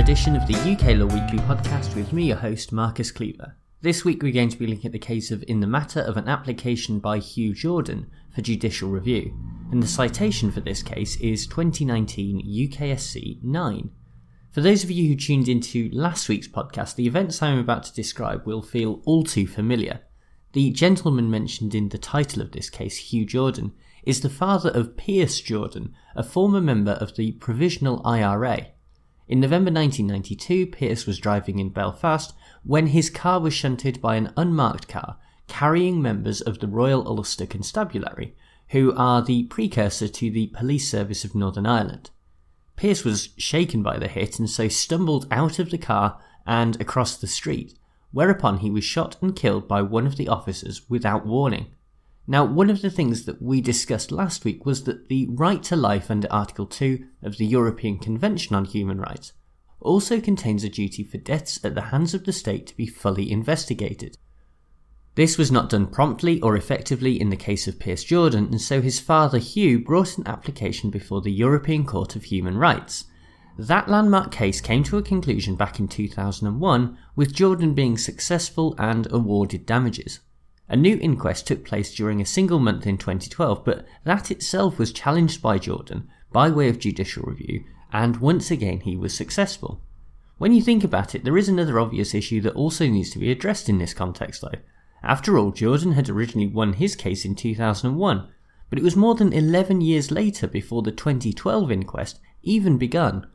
edition of the UK Law Weekly podcast with me, your host, Marcus Cleaver. This week we're going to be looking at the case of In the Matter of an application by Hugh Jordan for judicial review, and the citation for this case is 2019 UKSC 9. For those of you who tuned into last week's podcast, the events I'm about to describe will feel all too familiar. The gentleman mentioned in the title of this case, Hugh Jordan, is the father of Pearse Jordan, a former member of the Provisional IRA. In November 1992, Pearse was driving in Belfast when his car was shunted by an unmarked car carrying members of the Royal Ulster Constabulary, who are the precursor to the Police Service of Northern Ireland. Pearse was shaken by the hit and so stumbled out of the car and across the street, whereupon he was shot and killed by one of the officers without warning. Now, one of the things that we discussed last week was that the right to life under Article 2 of the European Convention on Human Rights also contains a duty for deaths at the hands of the state to be fully investigated. This was not done promptly or effectively in the case of Pearse Jordan, and so his father Hugh brought an application before the European Court of Human Rights. That landmark case came to a conclusion back in 2001, with Jordan being successful and awarded damages. A new inquest took place during a single month in 2012, but that itself was challenged by Jordan by way of judicial review, and once again he was successful. When you think about it, there is another obvious issue that also needs to be addressed in this context, though. After all, Jordan had originally won his case in 2001, but it was more than 11 years later before the 2012 inquest even begun.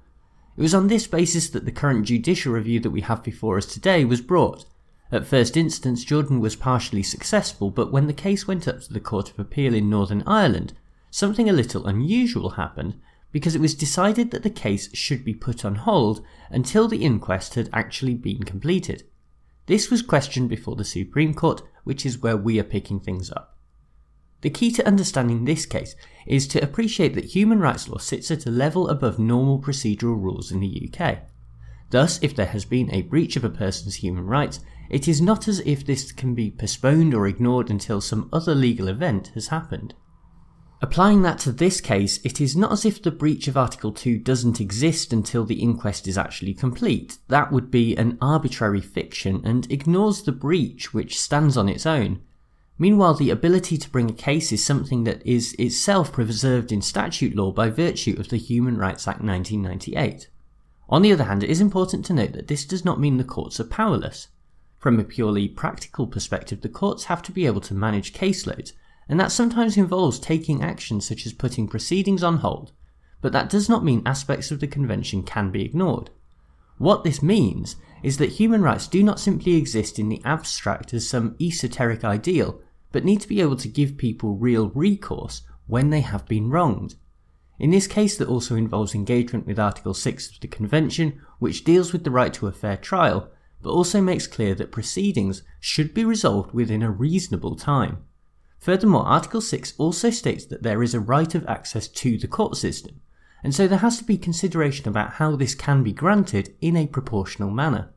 It was on this basis that the current judicial review that we have before us today was brought, at first instance, Jordan was partially successful, but when the case went up to the Court of Appeal in Northern Ireland, something a little unusual happened because it was decided that the case should be put on hold until the inquest had actually been completed. This was questioned before the Supreme Court, which is where we are picking things up. The key to understanding this case is to appreciate that human rights law sits at a level above normal procedural rules in the UK. Thus, if there has been a breach of a person's human rights, it is not as if this can be postponed or ignored until some other legal event has happened. Applying that to this case, it is not as if the breach of Article 2 doesn't exist until the inquest is actually complete. That would be an arbitrary fiction and ignores the breach which stands on its own. Meanwhile, the ability to bring a case is something that is itself preserved in statute law by virtue of the Human Rights Act 1998. On the other hand, it is important to note that this does not mean the courts are powerless. From a purely practical perspective, the courts have to be able to manage caseloads, and that sometimes involves taking action such as putting proceedings on hold, but that does not mean aspects of the convention can be ignored. What this means is that human rights do not simply exist in the abstract as some esoteric ideal, but need to be able to give people real recourse when they have been wronged. In this case, that also involves engagement with Article 6 of the Convention, which deals with the right to a fair trial, but also makes clear that proceedings should be resolved within a reasonable time. Furthermore, Article 6 also states that there is a right of access to the court system, and so there has to be consideration about how this can be granted in a proportional manner.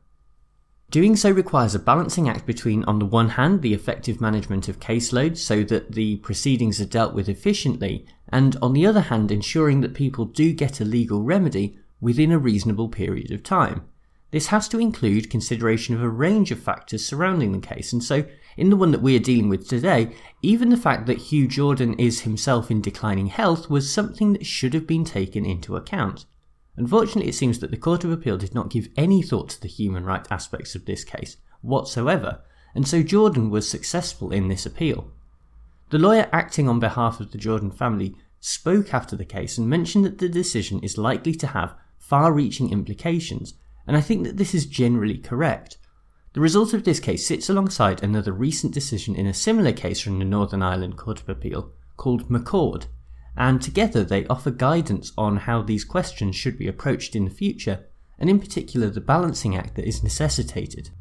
Doing so requires a balancing act between, on the one hand, the effective management of caseloads so that the proceedings are dealt with efficiently, and on the other hand, ensuring that people do get a legal remedy within a reasonable period of time. This has to include consideration of a range of factors surrounding the case, and so in the one that we are dealing with today, even the fact that Hugh Jordan is himself in declining health was something that should have been taken into account. Unfortunately, it seems that the Court of Appeal did not give any thought to the human rights aspects of this case whatsoever, and so Jordan was successful in this appeal. The lawyer acting on behalf of the Jordan family spoke after the case and mentioned that the decision is likely to have far reaching implications and I think that this is generally correct. The result of this case sits alongside another recent decision in a similar case from the Northern Ireland Court of Appeal called McCord, and together they offer guidance on how these questions should be approached in the future, and in particular the balancing act that is necessitated.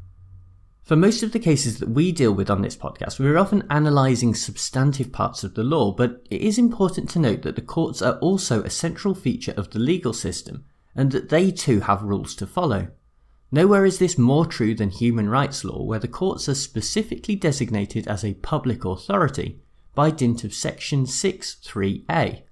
For most of the cases that we deal with on this podcast, we're often analysing substantive parts of the law, but it is important to note that the courts are also a central feature of the legal system and that they too have rules to follow. Nowhere is this more true than human rights law, where the courts are specifically designated as a public authority by dint of section 6.3a.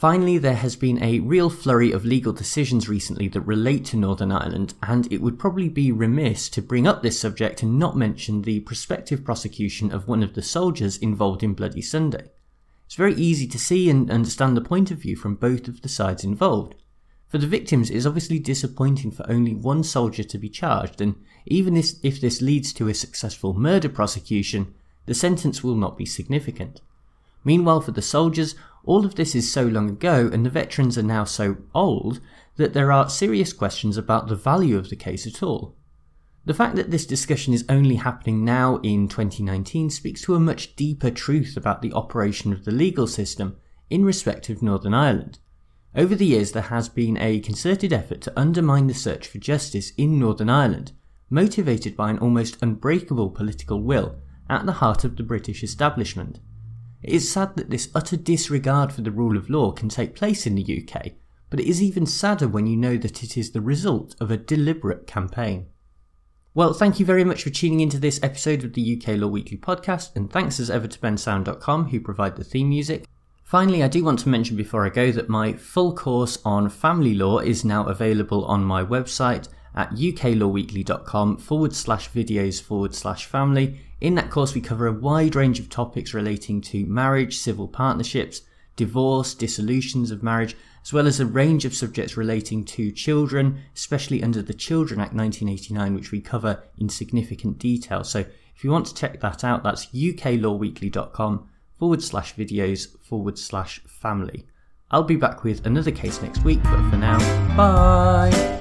Finally, there has been a real flurry of legal decisions recently that relate to Northern Ireland, and it would probably be remiss to bring up this subject and not mention the prospective prosecution of one of the soldiers involved in Bloody Sunday. It's very easy to see and understand the point of view from both of the sides involved. For the victims, it is obviously disappointing for only one soldier to be charged, and even if this leads to a successful murder prosecution, the sentence will not be significant. Meanwhile, for the soldiers, all of this is so long ago and the veterans are now so old that there are serious questions about the value of the case at all. The fact that this discussion is only happening now in 2019 speaks to a much deeper truth about the operation of the legal system in respect of Northern Ireland. Over the years, there has been a concerted effort to undermine the search for justice in Northern Ireland, motivated by an almost unbreakable political will at the heart of the British establishment. It is sad that this utter disregard for the rule of law can take place in the UK, but it is even sadder when you know that it is the result of a deliberate campaign. Well, thank you very much for tuning into this episode of the UK Law Weekly podcast, and thanks as ever to bensound.com who provide the theme music. Finally, I do want to mention before I go that my full course on family law is now available on my website at uklawweekly.com forward slash videos forward slash family. In that course, we cover a wide range of topics relating to marriage, civil partnerships, divorce, dissolutions of marriage, as well as a range of subjects relating to children, especially under the Children Act 1989, which we cover in significant detail. So if you want to check that out, that's uklawweekly.com forward slash videos forward slash family. I'll be back with another case next week, but for now, bye!